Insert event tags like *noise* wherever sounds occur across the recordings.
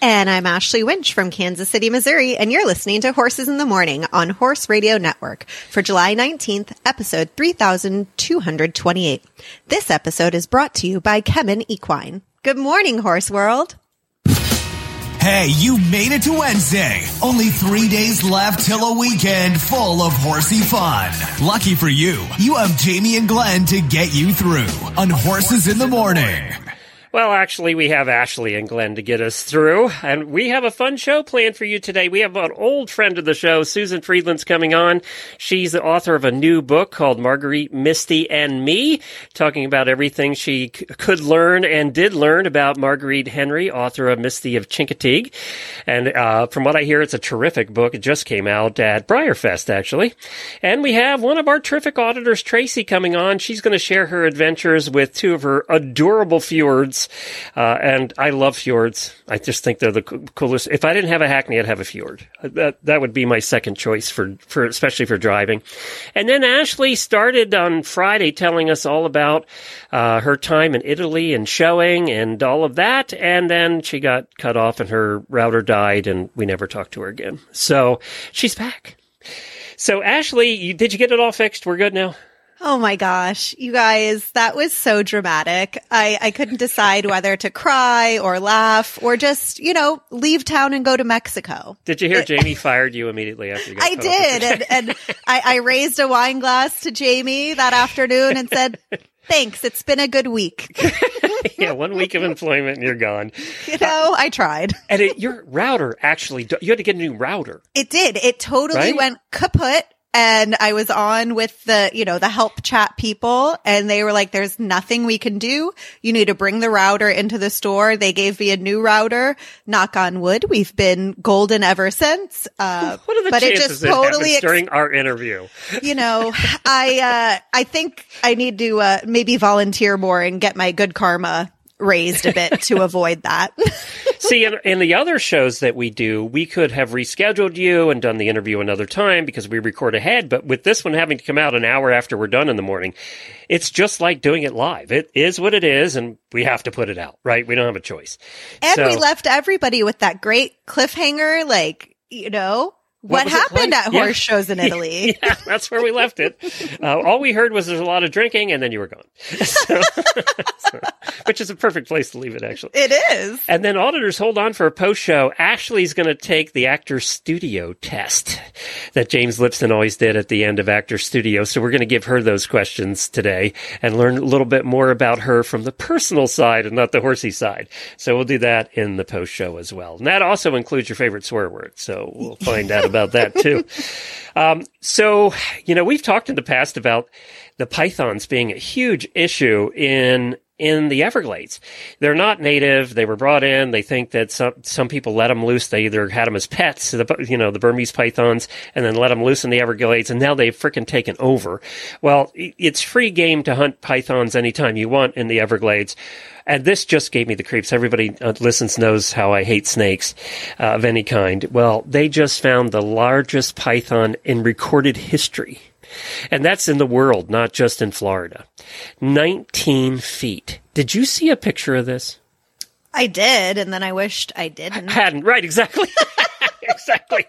And I'm Ashley Winch from Kansas City, Missouri, and you're listening to Horses in the Morning on Horse Radio Network for July 19th, episode 3228. This episode is brought to you by Kemin Equine. Good morning, Horse World. Hey, you made it to Wednesday. Only three days left till a weekend full of horsey fun. Lucky for you, you have Jamie and Glenn to get you through on Horses in the Morning. Well, actually, we have Ashley and Glenn to get us through, and we have a fun show planned for you today. We have an old friend of the show, Susan Friedland's coming on. She's the author of a new book called Marguerite, Misty, and Me, talking about everything she c- could learn and did learn about Marguerite Henry, author of Misty of Chincoteague. And uh, from what I hear, it's a terrific book. It just came out at BreyerFest, actually. And we have one of our terrific auditors, Tracy, coming on. She's going to share her adventures with two of her adorable fjords. Uh, and I love fjords. I just think they're the co- coolest. If I didn't have a Hackney, I'd have a fjord. That that would be my second choice for for especially for driving. And then Ashley started on Friday telling us all about uh, her time in Italy and showing and all of that. And then she got cut off and her router died, and we never talked to her again. So she's back. So Ashley, you, did you get it all fixed? We're good now. Oh my gosh, you guys, that was so dramatic. I, I couldn't decide *laughs* whether to cry or laugh or just, you know, leave town and go to Mexico. Did you hear Jamie *laughs* fired you immediately after you got I did. And, and I, I raised a wine glass to Jamie that afternoon and said, *laughs* thanks. It's been a good week. yeah, one week of employment and you're gone. You know, I tried. And it, your router actually, you had to get a new router. It did. It totally Right? went kaput. And I was on with the, you know, the help chat people and they were like, there's nothing we can do. You need to bring the router into the store. They gave me a new router. Knock on wood. We've been golden ever since. Uh, *laughs* What are the but it chances just totally, ex- during our interview? *laughs* you know, I, uh, I think I need to, uh, maybe volunteer more and get my good karma raised a bit to *laughs* avoid that. See, in, in the other shows that we do, we could have rescheduled you and done the interview another time because we record ahead. But with this one having to come out an hour after we're done in the morning, it's just like doing it live. It is what it is, and we have to put it out, right? We don't have a choice. And So- we left everybody with that great cliffhanger, like, you know, what, it happened like? at Yeah. horse shows in *laughs* Italy? yeah, that's where we left it. Uh, all we heard was there's a lot of drinking, and then you were gone. *laughs* So- *laughs* so- which is a perfect place to leave it, actually. It is. And then auditors hold on for a post show. Ashley's going to take the actor studio test that James Lipton always did at the end of actor studio. So we're going to give her those questions today and learn a little bit more about her from the personal side and not the horsey side. So we'll do that in the post show as well. And that also includes your favorite swear word. So we'll find out about that too. Um, so, you know, we've talked in the past about the pythons being a huge issue in in the Everglades. They're not native. They were brought in. They think that some some people let them loose. They either had them as pets, the you know the Burmese pythons, and then let them loose in the Everglades, and now they've freaking taken over. Well, it's free game to hunt pythons anytime you want in the Everglades. And this just gave me the creeps. Everybody uh, listens knows how I hate snakes uh, of any kind. Well, they just found the largest python in recorded history. And that's in the world, not just in Florida. 19 feet. Did you see a picture of this? I did, and then I wished I didn't. *laughs* Hadn't. Right, exactly. *laughs* exactly.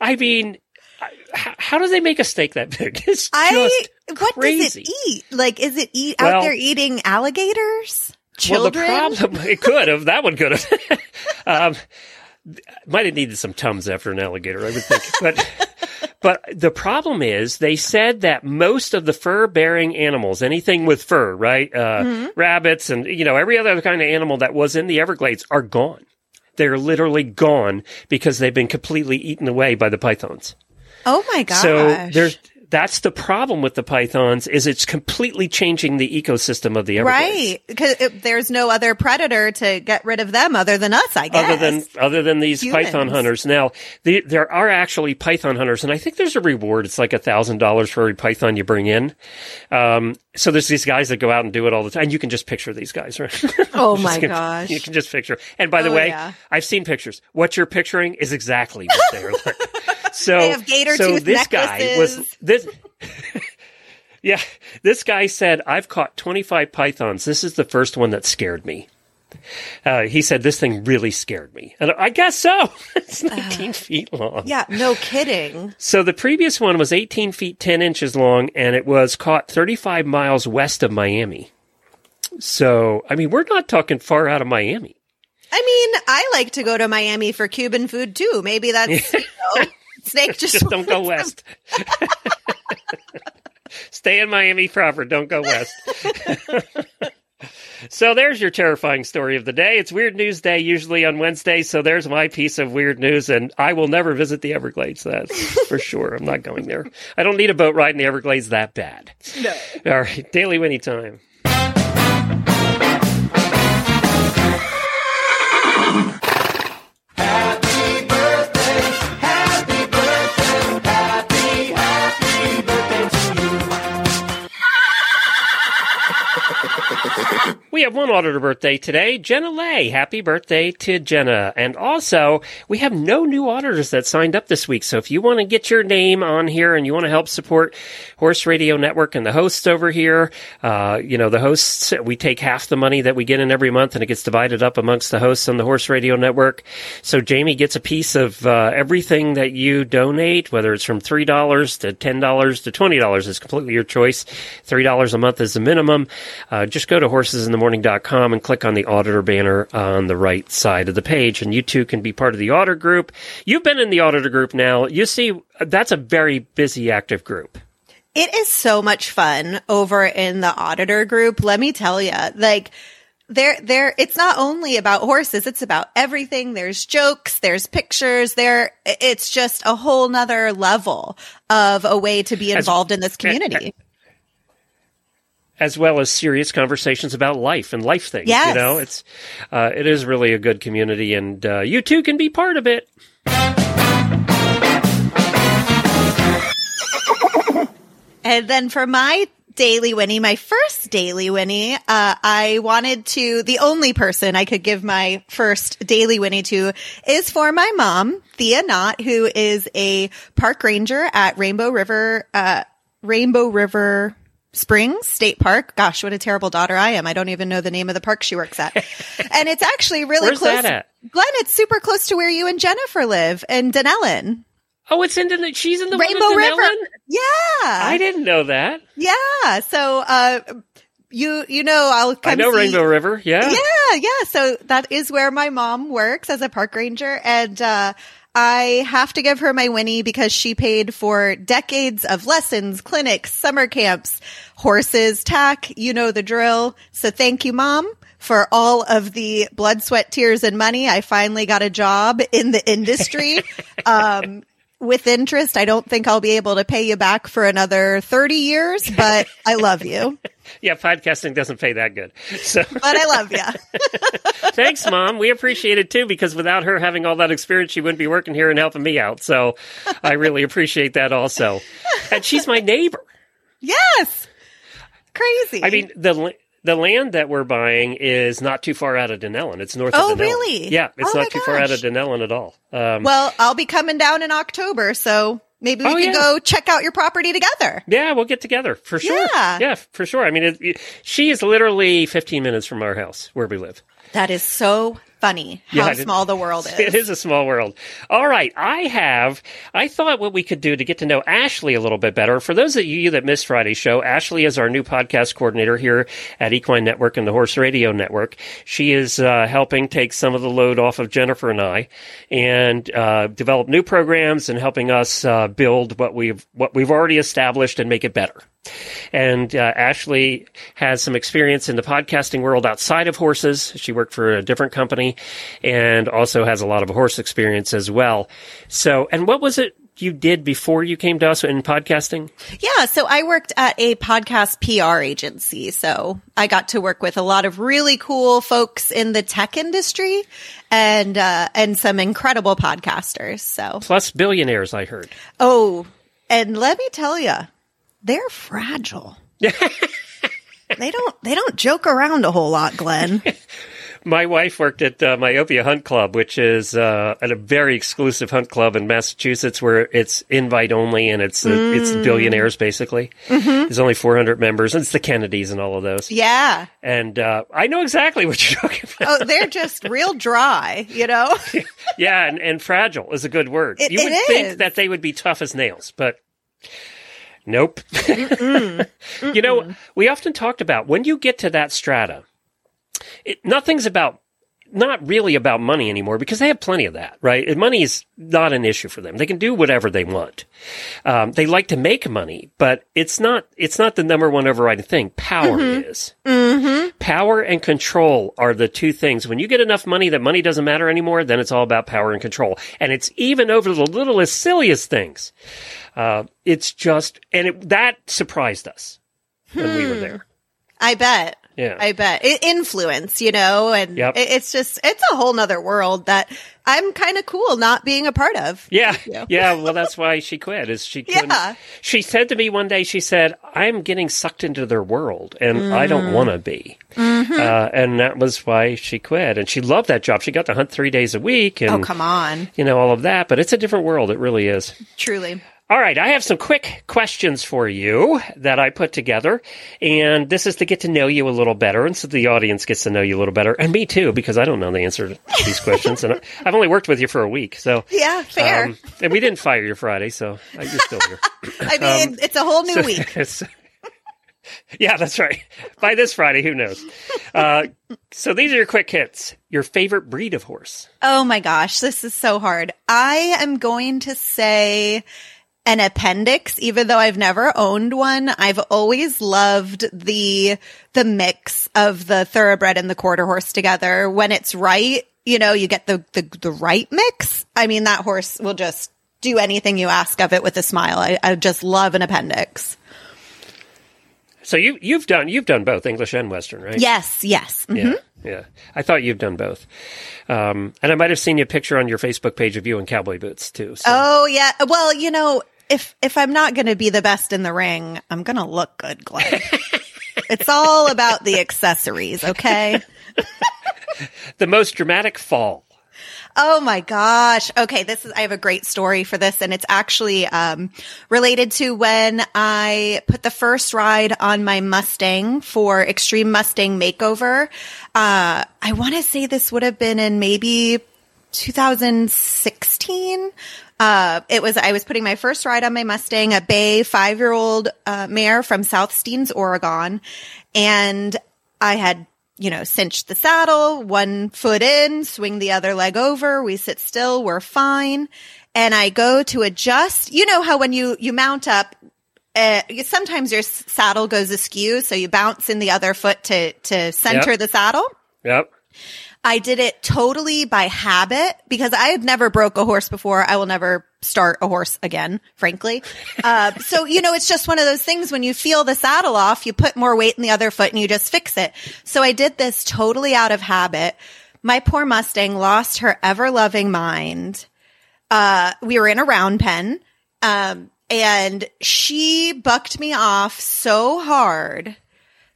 I mean, how, do they make a steak that big? *laughs* It's I just what crazy. does it eat? Like, is it eat Well- out there eating alligators? Children? Well, the problem it could have. That one could have. um, might have needed some tums after an alligator, I would think. But but the problem is, they said that most of the fur-bearing animals, anything with fur, right, uh, rabbits, and you know every other kind of animal that was in the Everglades, are gone. They're literally gone because they've been completely eaten away by the pythons. oh my gosh! So there's that's the problem with the pythons is it's completely changing the ecosystem of the Everglades. Right. Because there's no other predator to get rid of them other than us, I guess. Other than other than these Humans. python hunters, now the, there are actually python hunters, and I think there's a reward. It's like a thousand dollars for every python you bring in. Um, so there's these guys that go out and do it all the time. And You can just picture these guys, right? *laughs* Oh my can- gosh. You can just picture. And by the Oh, way, yeah. I've seen pictures. What you're picturing is exactly what they're like. *laughs* So, They have gator so tooth this guy was necklaces. this. *laughs* yeah, this guy said, "I've caught 25 pythons. This is the first one that scared me." Uh, he said this thing really scared me, and I guess so. *laughs* it's 19 feet long. Yeah, no kidding. So the previous one was 18 feet 10 inches long, and it was caught 35 miles west of Miami. So I mean, we're not talking far out of Miami. I mean, I like to go to Miami for Cuban food too. Maybe that's, you *laughs* know, Snake just, Just don't go west. *laughs* Stay in Miami proper. Don't go west. So there's your terrifying story of the day. It's Weird News Day usually on Wednesday. So there's my piece of weird news, and I will never visit the Everglades. That's *laughs* for sure. I'm not going there. I don't need a boat ride in the Everglades that bad. No. All right, Daily Whinnie time. Have one auditor birthday today, Jenna Lay. Happy birthday to Jenna. And also, we have no new auditors that signed up this week. So if you want to get your name on here and you want to help support Horse Radio Network and the hosts over here, uh, you know, the hosts, we take half the money that we get in every month and it gets divided up amongst the hosts on the Horse Radio Network. So Jamie gets a piece of uh, everything that you donate, whether it's from $3 to $10 to $20. It's completely your choice. $3 a month is the minimum. Uh, just go to horsesinthemorning.com and click on the auditor banner on the right side of the page, and you too can be part of the auditor group. You've been in the auditor group now. You see, that's a very busy, active group. It is so much fun over in the auditor group. Let me tell you, like, there, there, it's not only about horses, it's about everything. There's jokes, there's pictures, there, it's just a whole nother level of a way to be involved in this community. As well as serious conversations about life and life things. Yes. You know, it's uh, it is really a good community, and uh, you too can be part of it. And then for my daily Whinnie, my first daily Whinnie, uh, I wanted to, the only person I could give my first daily Whinnie to is for my mom, Thea Knott, who is a park ranger at Rainbow River, uh, Rainbow River Springs State Park. Gosh, what a terrible daughter I am. I don't even know the name of the park she works at. *laughs* and it's actually really Where's close. that at? Glenn, it's super close to where you and Jennifer live in Dunnellon. Oh, it's in the she's in the Rainbow River. Yeah. I didn't know that. Yeah. So, uh, you, you know, I'll come I know see- Rainbow River. Yeah. Yeah. Yeah. So that is where my mom works as a park ranger. And, uh, I have to give her my Whinnie because she paid for decades of lessons, clinics, summer camps, horses, tack. You know the drill. So thank you, mom. For all of the blood, sweat, tears, and money, I finally got a job in the industry. *laughs* um, with interest, I don't think I'll be able to pay you back for another 30 years, but I love you. *laughs* Yeah, podcasting doesn't pay that good. *laughs* So But I love you. thanks, Mom. We appreciate it too because without her having all that experience, she wouldn't be working here and helping me out. So I really appreciate that also. And she's my neighbor. Yes. Crazy. I mean, the the land that we're buying is not too far out of Dunnellon. It's north Oh, of Dunnellon. really? Yeah, it's Oh, not too far out of gosh. Dunnellon at all. Um, well, I'll be coming down in October, so maybe we Oh, can yeah. go check out your property together. yeah, we'll get together for sure. Yeah. yeah for sure. I mean, it, it- she is literally 15 minutes from our house where we live. That is so funny how Yeah, small the world *laughs* is. It is a small world. All right. I have, I thought what we could do to get to know Ashley a little bit better. For those of you that missed Friday's show, Ashley is our new podcast coordinator here at Equine Network and the Horse Radio Network. She is uh, helping take some of the load off of Jennifer and I and uh, develop new programs and helping us uh, build what we've, what we've already established and make it better. And uh, Ashley has some experience in the podcasting world outside of horses. She worked for a different company and also has a lot of horse experience as well. So, and what was it you did before you came to us in podcasting? Yeah, so I worked at a podcast PR agency. So I got to work with a lot of really cool folks in the tech industry and uh, and some incredible podcasters. So Plus billionaires, I heard. oh, and let me tell you, they're fragile. *laughs* they don't they don't joke around a whole lot, Glenn. *laughs* My wife worked at uh, Myopia Hunt Club, which is uh, at a very exclusive hunt club in Massachusetts, where it's invite only and it's uh, it's billionaires basically. There's only 400 members, and it's the Kennedys and all of those. yeah. And uh, I know exactly what you're talking about. Oh, they're just real dry, you know? *laughs* Yeah, and, and fragile is a good word. It- you would think that they would be tough as nails, but nope. *laughs* you know, we often talked about when you get to that strata, it, nothing's about not really about money anymore because they have plenty of that, right? Money is not an issue for them. They can do whatever they want. Um, they like to make money, but it's not, it's not the number one overriding thing. Power is. Power and control are the two things. When you get enough money that money doesn't matter anymore, then it's all about power and control. And it's even over the littlest, silliest things. Uh, it's just, and it, that surprised us when we were there. I bet. Yeah. I bet. I- influence, you know, and Yep. it- it's just, it's a whole nother world that I'm kind of cool not being a part of. Yeah, yeah. Well, *laughs* that's why she quit. Is she? Yeah. She said to me one day. She said, "I'm getting sucked into their world, and I Mm. don't want to be." Mm-hmm. Uh, and that was why she quit. And she loved that job. She got to hunt three days a week, and Oh, come on. you know all of that. But it's a different world. It really is. Truly. All right, I have some quick questions for you that I put together, and this is to get to know you a little better, and so the audience gets to know you a little better, and me too, because I don't know the answer to these questions, and I've only worked with you for a week, so Yeah, fair. um, and we didn't fire you Friday, so uh, you're still here. *laughs* I mean, it's a whole new week. *laughs* Yeah, that's right. By this Friday, who knows? Uh, so these are your quick hits. Your favorite breed of horse? Oh my gosh, this is so hard. I am going to say an appendix, even though I've never owned one. I've always loved the, the mix of the thoroughbred and the quarter horse together. When it's right, you know, you get the, the, the right mix. I mean, that horse will just do anything you ask of it with a smile. I, I just love an appendix. So you you've done you've done both English and Western, right? Yes, yes. Mhm. Yeah, yeah. I thought you've done both, um, and I might have seen a picture on your Facebook page of you in cowboy boots too. So. Oh yeah. Well, you know, if if I'm not going to be the best in the ring, I'm going to look good, Glenn. *laughs* it's all about the accessories, okay? *laughs* The most dramatic fall. Oh my gosh. Okay, this is I have a great story for this and it's actually um related to when I put the first ride on my Mustang for Extreme Mustang Makeover. Uh I want to say this would have been in maybe 2016. Uh, it was, I was putting my first ride on my Mustang, a bay five year old, uh, mare from South Steens, Oregon. And I had, you know, cinched the saddle, one foot in, swing the other leg over. We sit still. We're fine. And I go to adjust. You know how when you, you mount up, uh, sometimes your saddle goes askew. So you bounce in the other foot to, to center Yep. the saddle. Yep. I did it totally by habit because I had never broke a horse before. I will never start a horse again, frankly. Uh, *laughs* so, you know, it's just one of those things when you feel the saddle off, you put more weight in the other foot and you just fix it. So I did this totally out of habit. My poor Mustang lost her ever loving mind. Uh, we were in a round pen. Um, and she bucked me off so hard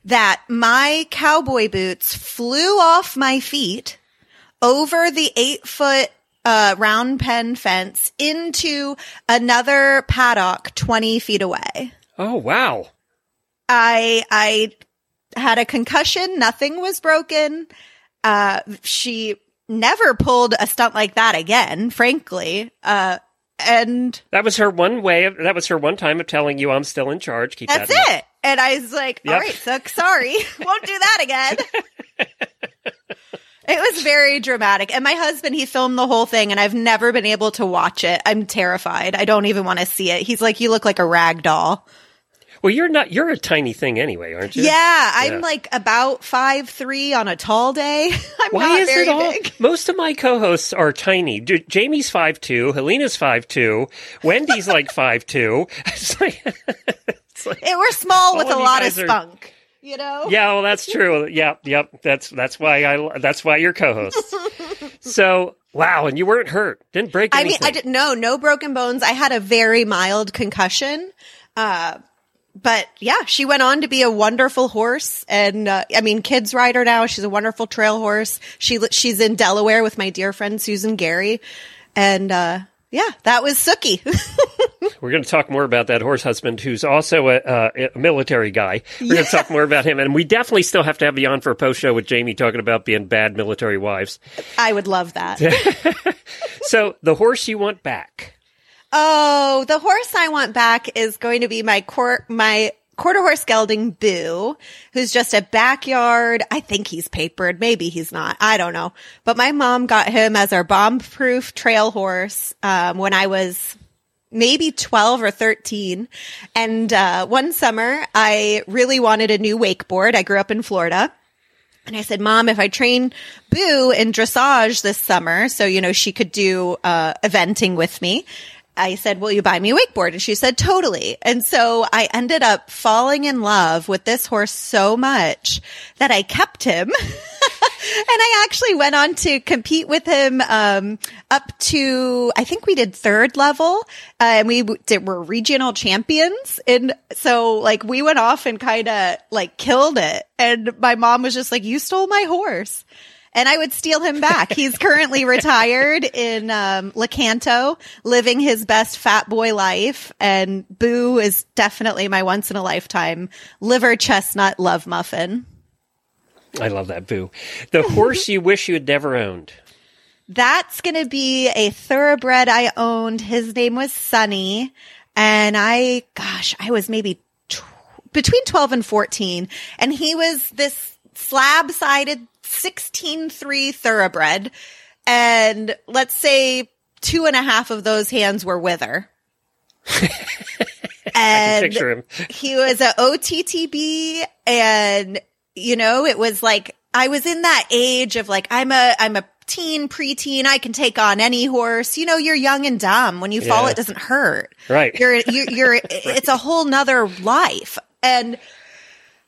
that my cowboy boots flew off my feet over the eight foot uh, round pen fence into another paddock 20 feet away. Oh wow. I, I had a concussion. Nothing was broken. Uh, she never pulled a stunt like that again, frankly. Uh, and That was her one way of. That was her one time of telling you I'm still in charge. Keep that's that. it. And I was like, all Yep. right, so sorry. *laughs* Won't do that again. *laughs* it was very dramatic. And my husband, he filmed the whole thing and I've never been able to watch it. I'm terrified. I don't even want to see it. He's like, you look like a rag doll. Well, you're not. You're a tiny thing anyway, aren't you? Yeah, I'm like about five three on a tall day. *laughs* I'm Why not is very it all? big. Most of my co-hosts are tiny. Jamie's five two. Helena's five two. Wendy's like five two. It's like, like- It, we're small *laughs* with a lot of guys are- spunk. You know? yeah, well, that's true. Yep, yep. That's that's why I. That's why you're co-hosts. *laughs* so wow, and you weren't hurt. Didn't break I mean. I didn't know, no broken bones. I had a very mild concussion. Uh, but yeah, she went on to be a wonderful horse. And, uh, I mean, kids ride her now. She's a wonderful trail horse. She, she's in Delaware with my dear friend Susan Gary. And, uh, yeah, that was Sookie. *laughs* We're going to talk more about that horse husband, who's also a, uh, a military guy. We're going to talk more about him, and we definitely still have to have you on for a post show with Jamie talking about being bad military wives. I would love that. *laughs* So the horse you want back. Oh, the horse I want back is going to be my court, my quarter horse gelding Boo, who's just a backyard. I think he's papered. Maybe he's not. I don't know. But my mom got him as our bomb proof trail horse, um, when I was maybe 12 or 13. And, uh, one summer I really wanted a new wakeboard. I grew up in Florida. And I said, Mom, if I train Boo in dressage this summer, so, you know, she could do, uh, eventing with me. I said, will you buy me a wakeboard? And she said, totally. And so I ended up falling in love with this horse so much that I kept him. *laughs* and I actually went on to compete with him, um, up to, I think we did third level, uh, and we did, were regional champions. And so like we went off and kind of like killed it. And my mom was just like, you stole my horse. And I would steal him back. He's currently *laughs* retired in um, Lecanto, living his best fat boy life. And Boo is definitely my once in a lifetime liver chestnut love muffin. I love that boo. The horse you wish you had never owned. That's going to be a thoroughbred I owned. His name was Sunny. And I, gosh, I was maybe tw- between 12 and 14. And he was this slab sided 16-3 thoroughbred. And let's say two and a half of those hands were withers. *laughs* and Picture him. he was a OTTB and you know, it was like I was in that age of like I'm a I'm a teen, preteen, I can take on any horse. You know, you're young and dumb. When you fall, Yeah. it doesn't hurt. Right. You're you're, you're *laughs* it's a whole nother life. And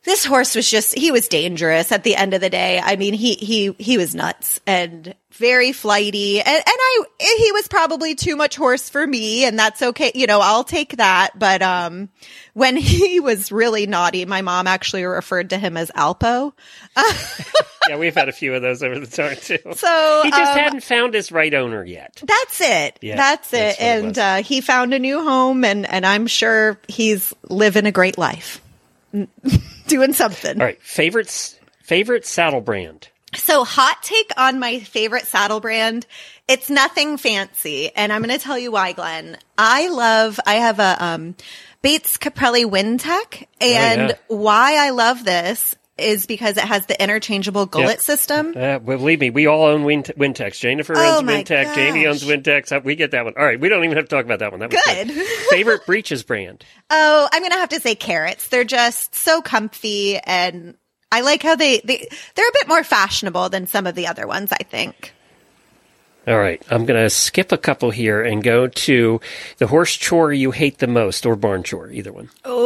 this horse was just he was dangerous at the end of the day. I mean, he he he was nuts and very flighty. And and I he was probably too much horse for me and that's okay. You know, I'll take that. But um when *laughs* he was really naughty, my mom actually referred to him as Alpo. *laughs* Yeah, we've had a few of those over the time too. So he just um, hadn't found his right owner yet. That's it. Yeah, that's that's it. it and was. uh, he found a new home, and and I'm sure he's living a great life, *laughs* doing something. All right, favorites favorite saddle brand. So, hot take on my favorite saddle brand. It's nothing fancy, and I'm going to tell you why, Glenn. I love. I have a um, Bates Caprilli Wintec, and yeah. why I love this is because it has the interchangeable gullet Yep. system. Uh, believe me, we all own Win- Wintecs. Jennifer Oh owns my Wintecs. Jamie owns gosh. Wintecs. Uh, We get that one. All right, we don't even have to talk about that one. That was Good. *laughs* favorite breeches brand. Oh, I'm gonna have to say Kerrits. They're just so comfy, and I like how they, they they're a bit more fashionable than some of the other ones. I think. All right, I'm going to skip a couple here and go to the horse chore you hate the most, or barn chore, either one. Oh,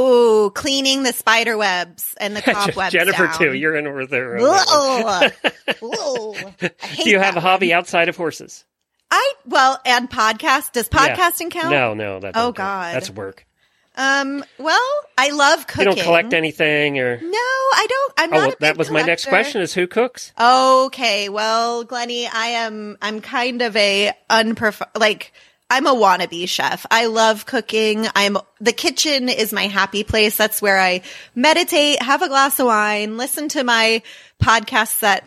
cleaning the spider webs and the *laughs* cobwebs. Jennifer down. too. You're in over there. on that one. Ugh. Ugh. I hate Do you have a hobby one. outside of horses? I well, and podcast. Does Yeah. podcasting count? No, no. That Oh, doesn't count. God. that's work. Um. Well, I love cooking. You don't collect anything, or No, I don't. I'm oh, not. well, that was my next question: is who cooks? Okay, well, Glennie, I am I'm kind of a unperf like I'm a wannabe chef. I love cooking. I'm the kitchen is my happy place. That's where I meditate, have a glass of wine, listen to my podcasts that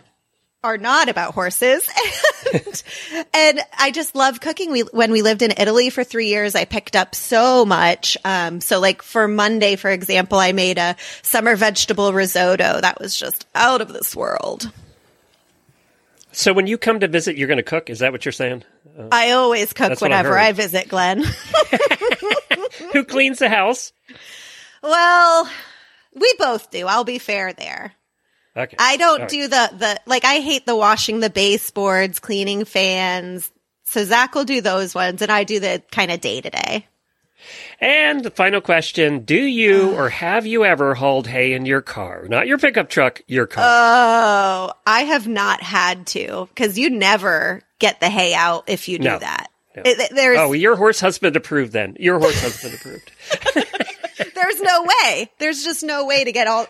are not about horses. and, *laughs* and I just love cooking. We, when we lived in Italy for three years, I picked up so much. Um, so like for Monday, for example, I made a summer vegetable risotto that was just out of this world. So when you come to visit, you're going to cook. Is that what you're saying? Uh, I always cook what I whenever. I visit Glenn. *laughs* *laughs* Who cleans the house? Well, we both do. I'll be fair there. Okay. I don't right. do the the like I hate the washing the baseboards, cleaning fans. So Zach will do those ones and I do the kind of day to day. And the final question Do you or have you ever hauled hay in your car? Not your pickup truck, your car. Oh, I have not had to because you never get the hay out if you do No. that. No. It- there's oh, your horse husband approved then. Your horse husband approved. *laughs* there's no way. There's just no way to get all.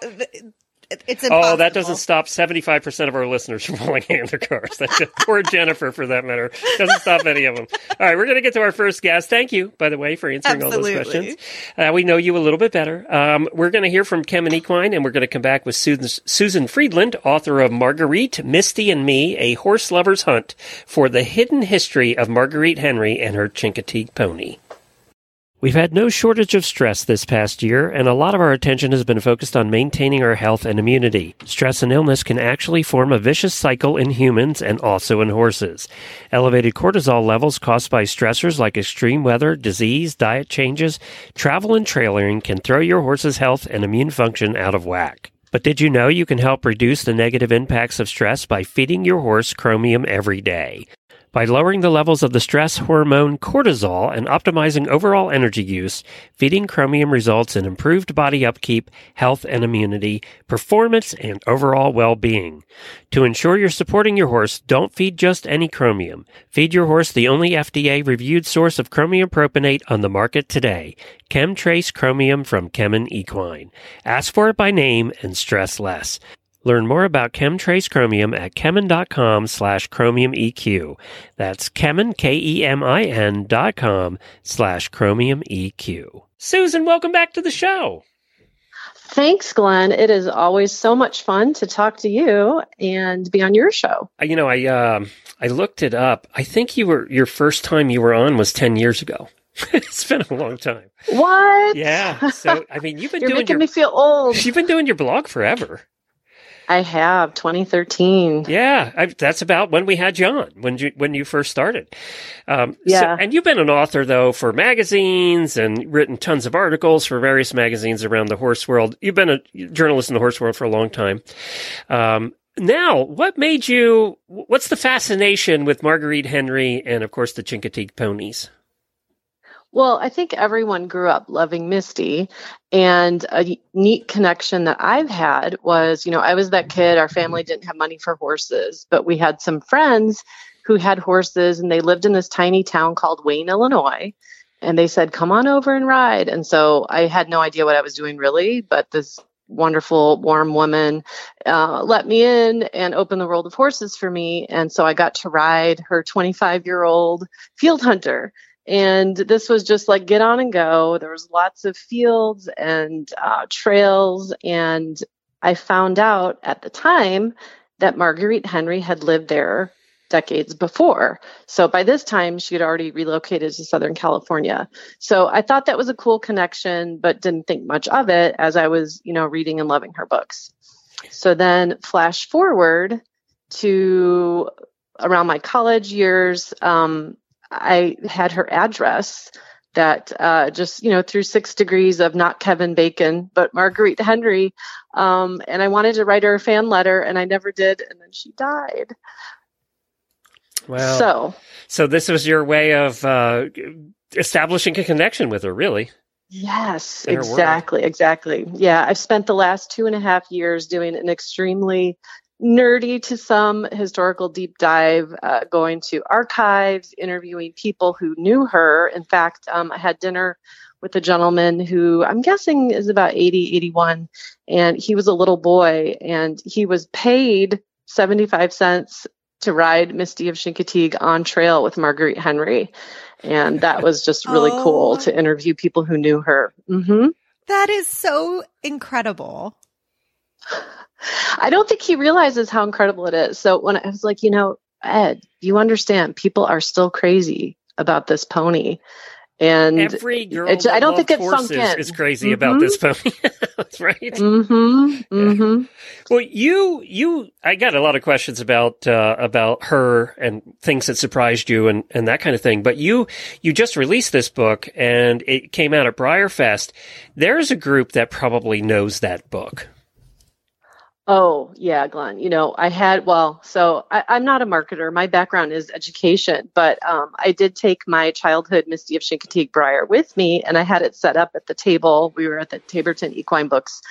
It's impossible. Oh, that doesn't stop 75% of our listeners *laughs* from hay in their cars. That's *laughs* poor Jennifer, for that matter. Doesn't stop any of them. All right, we're going to get to our first guest. Thank you, by the way, for answering all those questions. Uh, we know you a little bit better. Um, we're going to hear from Kemin Equine, and we're going to come back with Susan, Susan Friedland, author of Marguerite, Misty, and Me, A Horse Lover's Hunt for the Hidden History of Marguerite Henry and Her Chincoteague Pony. We've had no shortage of stress this past year, and a lot of our attention has been focused on maintaining our health and immunity. Stress and illness can actually form a vicious cycle in humans and also in horses. Elevated cortisol levels caused by stressors like extreme weather, disease, diet changes, travel, and trailering can throw your horse's health and immune function out of whack. But did you know you can help reduce the negative impacts of stress by feeding your horse chromium every day? By lowering the levels of the stress hormone cortisol and optimizing overall energy use, feeding chromium results in improved body upkeep, health and immunity, performance, and overall well-being. To ensure you're supporting your horse, don't feed just any chromium. Feed your horse the only FDA-reviewed source of chromium propionate on the market today, KemTRACE Chromium from Kemin Equine. Ask for it by name and stress less. Learn more about KemTRACE Chromium at kemin.com slash chromium EQ. That's kemin, K-E-M-I-N dot com slash chromium EQ. Susan, welcome back to the show. Thanks, Glenn. It is always so much fun to talk to you and be on your show. Uh, You know, I, um I looked it up. I think you were, your first time you were on was 10 years ago. *laughs* it's been a long time. What? Yeah. So, I mean, you've been You're doing making your, me feel old. *laughs* you've been doing your blog forever. I have 2013. Yeah, I, that's about when we had you on when you when you first started. Um, so- Yeah. and you've been an author though for magazines and written tons of articles for various magazines around the horse world. You've been a journalist in the horse world for a long time. Um, now, what made you? What's the fascination with Marguerite Henry and of course the Chincoteague ponies? Well, I think everyone grew up loving Misty. And a neat connection that I've had was, you know, I was that kid. Our family didn't have money for horses, but we had some friends who had horses and they lived in this tiny town called Wayne, Illinois. And they said, come on over and ride. And so I had no idea what I was doing really, but this wonderful, warm woman uh, let me in and opened the world of horses for me. And so I got to ride her 25 year old field hunter and this was just like get on and go. There was lots of fields and uh, trails. And i found out at the time that marguerite henry had lived there decades before. So by this time she had already relocated to southern california. So i thought that was a cool connection but didn't think much of it as i was you know reading and loving her books. So then flash forward to around my college years um, I had her address that uh, just, you know, through six degrees of not Kevin Bacon, but Marguerite Henry. Um, and I wanted to write her a fan letter and I never did. And then she died. Well, so, so this was your way of uh, establishing a connection with her, really. yes, world. exactly. Exactly. Yeah. I've spent the last two and a half years doing an extremely nerdy to some historical deep dive, uh, going to archives, interviewing people who knew her. In fact, um, I had dinner with a gentleman who I'm guessing is about 80, 81, and he was a little boy and he was paid 75 cents to ride Misty of Chincoteague on trail with Marguerite Henry. And that was just *laughs* really Oh. cool to interview people who knew her. hmm That is so incredible. I don't think he realizes how incredible it is. So when I was like, you know, Ed, you understand, people are still crazy about this pony. And Every girl that I don't think it's sunk in. is crazy about this pony. *laughs* That's right. Mm-hmm. Mm-hmm. Well, you you I got a lot of questions about uh, about her and things that surprised you and and that kind of thing. But you you just released this book and it came out at BreyerFest. There's a group that probably knows that book. Oh, yeah, Glenn. You know, I had, well, so I, I'm not a marketer. My background is education, but um, I did take my childhood Misty of Chincoteague Breyer with me, and I had it set up at the table. We were at the Taberton Equine Books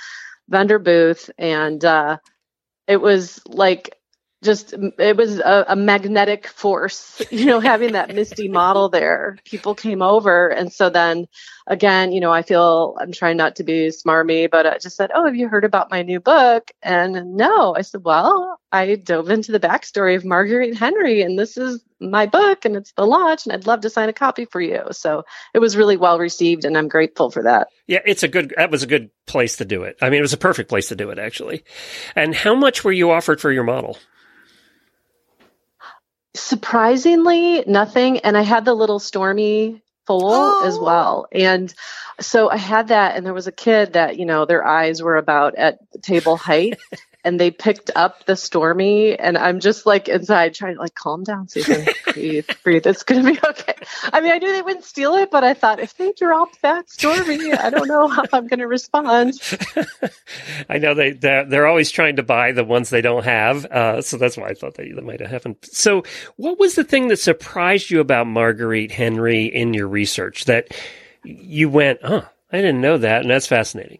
vendor booth, and uh, it was like just, it was a, a magnetic force, *laughs* you know, having that Misty model there. People came over, and so then again, you know, I feel I'm trying not to be smarmy, but I just said, Oh, have you heard about my new book? And no, I said, Well, I dove into the backstory of Marguerite Henry, and this is my book, and it's the launch, and I'd love to sign a copy for you. So it was really well received, and I'm grateful for that. Yeah, it's a good. That was a good place to do it. I mean, it was a perfect place to do it, actually. And how much were you offered for your model? Surprisingly, nothing. And I had the little Stormy foal Oh. as well. And so I had that, and there was a kid that, you know, their eyes were about at table height. *laughs* And they picked up the Stormy, and I'm just like inside trying to like calm down, Susan, *laughs* breathe, breathe. It's gonna be okay. I mean, I knew they wouldn't steal it, but I thought if they drop that Stormy, I don't know how I'm gonna respond. *laughs* I know they they're, they're always trying to buy the ones they don't have, uh, so that's why I thought that, that might have happened. So, what was the thing that surprised you about Marguerite Henry in your research that you went, "Oh, I didn't know that," and that's fascinating.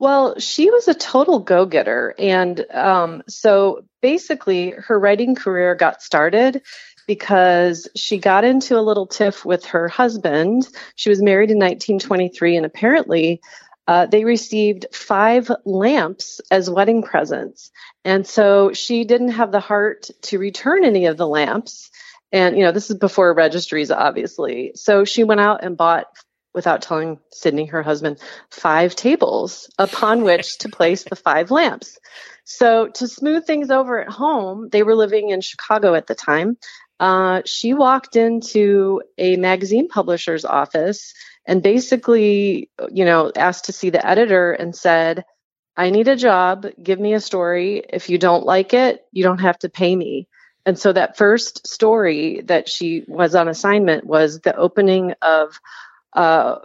Well, she was a total go getter. And um, so basically, her writing career got started because she got into a little tiff with her husband. She was married in 1923, and apparently, uh, they received five lamps as wedding presents. And so she didn't have the heart to return any of the lamps. And, you know, this is before registries, obviously. So she went out and bought, without telling Sydney, her husband, five tables upon which to place the five lamps. So to smooth things over at home, they were living in Chicago at the time. Uh, she walked into a magazine publisher's office and basically, you know, asked to see the editor and said, I need a job. Give me a story. If you don't like it, you don't have to pay me. And so that first story that she was on assignment was the opening of uh,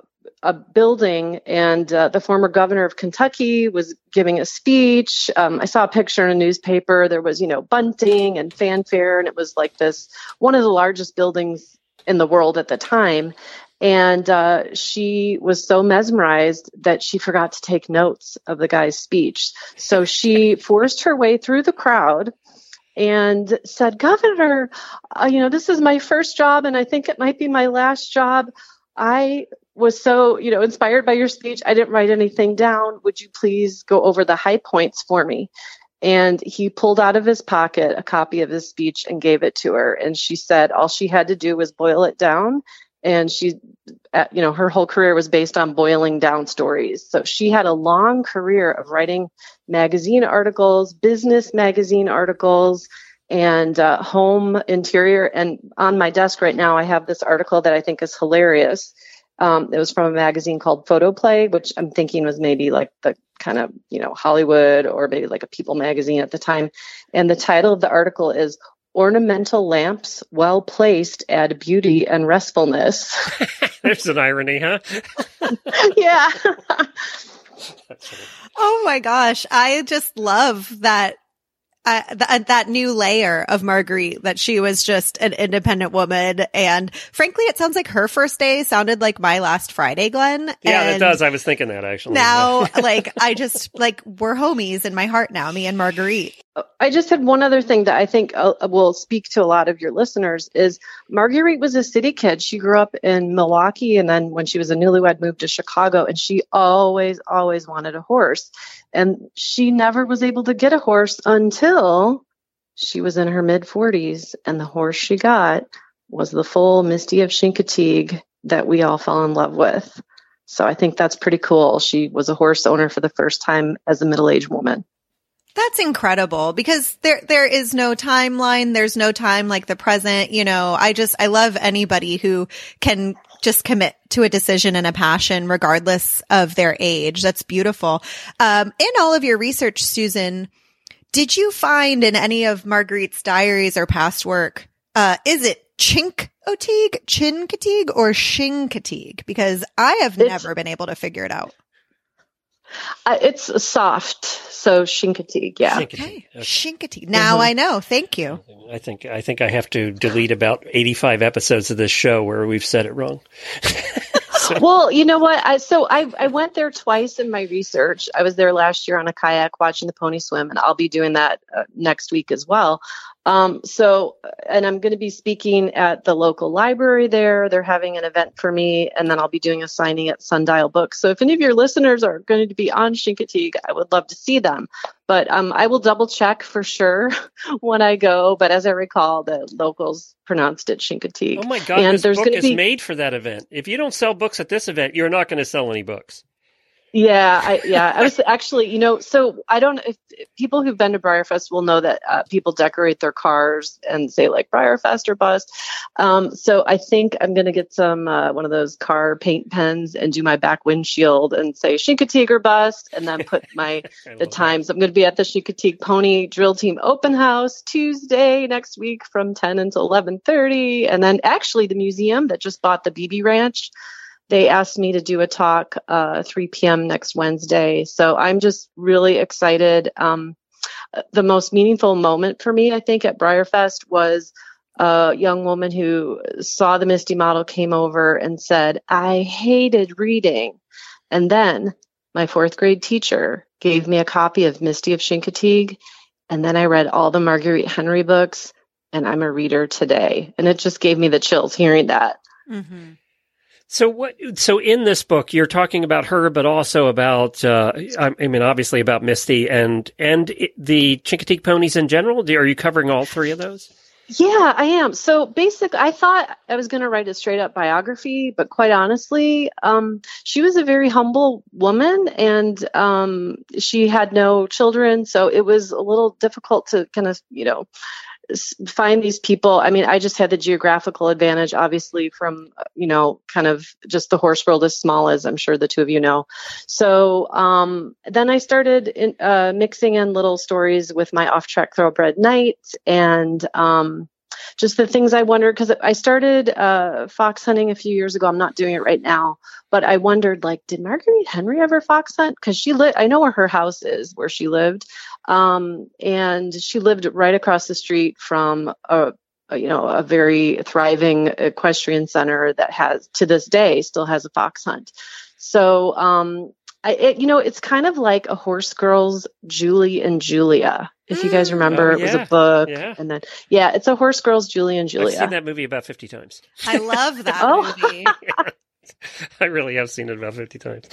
a building, and uh, the former governor of Kentucky was giving a speech. Um, I saw a picture in a newspaper. There was, you know, bunting and fanfare, and it was like this one of the largest buildings in the world at the time. And uh, she was so mesmerized that she forgot to take notes of the guy's speech. So she forced her way through the crowd and said, Governor, uh, you know, this is my first job and I think it might be my last job. I was so, you know, inspired by your speech. I didn't write anything down. Would you please go over the high points for me? And he pulled out of his pocket a copy of his speech and gave it to her. And she said all she had to do was boil it down. And she, you know, her whole career was based on boiling down stories. So she had a long career of writing magazine articles, business magazine articles, and uh, home interior. And on my desk right now, I have this article that I think is hilarious. Um, it was from a magazine called Photoplay, which I'm thinking was maybe like the kind of, you know, Hollywood or maybe like a People magazine at the time. And the title of the article is Ornamental Lamps Well Placed Add Beauty and Restfulness. *laughs* There's an irony, huh? *laughs* yeah. *laughs* Oh my gosh. I just love that. Uh, th- that new layer of Marguerite that she was just an independent woman. And frankly, it sounds like her first day sounded like my last Friday, Glenn. Yeah, and it does. I was thinking that actually. Now, *laughs* like, I just, like, we're homies in my heart now, me and Marguerite. I just had one other thing that I think uh, will speak to a lot of your listeners is Marguerite was a city kid. She grew up in Milwaukee and then when she was a newlywed moved to Chicago and she always always wanted a horse. And she never was able to get a horse until she was in her mid 40s and the horse she got was the full Misty of Chincoteague that we all fell in love with. So I think that's pretty cool. She was a horse owner for the first time as a middle-aged woman. That's incredible because there there is no timeline. There's no time like the present. You know, I just I love anybody who can just commit to a decision and a passion regardless of their age. That's beautiful. Um, in all of your research, Susan, did you find in any of Marguerite's diaries or past work, uh, is it chink otigue, chin fatigue, or shin-katigue? Because I have It's- never been able to figure it out. Uh, it's soft, so Shinkatig, yeah. Think it- Okay. okay. Shin-katigue. Now I know. Thank you. I think I think I have to delete about eighty-five episodes of this show where we've said it wrong. *laughs* *laughs* Well, you know what? I, so I, I went there twice in my research. I was there last year on a kayak watching the pony swim, and I'll be doing that uh, next week as well. Um, so, and I'm going to be speaking at the local library there. They're having an event for me, and then I'll be doing a signing at Sundial Books. So, if any of your listeners are going to be on Chincoteague, I would love to see them. But um, I will double check for sure *laughs* when I go. But as I recall, the locals pronounced it Shinkatig. Oh my god, And this there's book is be- made for that event. If you don't sell books at this event, you're not going to sell any books. Yeah, I, yeah. I was actually, you know, so I don't. If, if people who've been to BreyerFest will know that uh, people decorate their cars and say like BreyerFest or bust. Um, so I think I'm gonna get some uh, one of those car paint pens and do my back windshield and say Chincoteague or bust, and then put my *laughs* the love that. times. I'm going to be at the Chincoteague Pony Drill Team Open House Tuesday next week from 10 until 11:30, and then actually the museum that just bought the Beebe Ranch they asked me to do a talk uh, 3 p.m. next Wednesday. So I'm just really excited. Um, the most meaningful moment for me, I think, at BreyerFest was a young woman who saw the Misty model, came over and said, I hated reading. And then my fourth grade teacher gave me a copy of Misty of Chincoteague. And then I read all the Marguerite Henry books, and I'm a reader today. And it just gave me the chills hearing that. Mm-hmm. So what? So in this book, you're talking about her, but also about, uh, I mean, obviously about Misty and and the Chincoteague ponies in general. Are you covering all three of those? Yeah, I am. So basically, I thought I was going to write a straight up biography, but quite honestly, um, she was a very humble woman and um, she had no children. So it was a little difficult to kind of, you know, find these people. I mean, I just had the geographical advantage, obviously, from, you know, kind of just the horse world as small as I'm sure the two of you know. So um, then I started in, uh, mixing in little stories with my off track thoroughbred night and um, just the things I wondered because I started uh, fox hunting a few years ago. I'm not doing it right now, but I wondered like, did Marguerite Henry ever fox hunt? Because she lived, I know where her house is, where she lived, um, and she lived right across the street from a you know a very thriving equestrian center that has to this day still has a fox hunt so um I, it, you know it's kind of like a horse girls julie and julia if you guys Mm. remember Oh, it was a book Yeah. and then yeah it's a horse girls julie and Julia. I've seen that movie about fifty times. I love *laughs* that Oh. movie. *laughs* *laughs* I really have seen it about 50 times.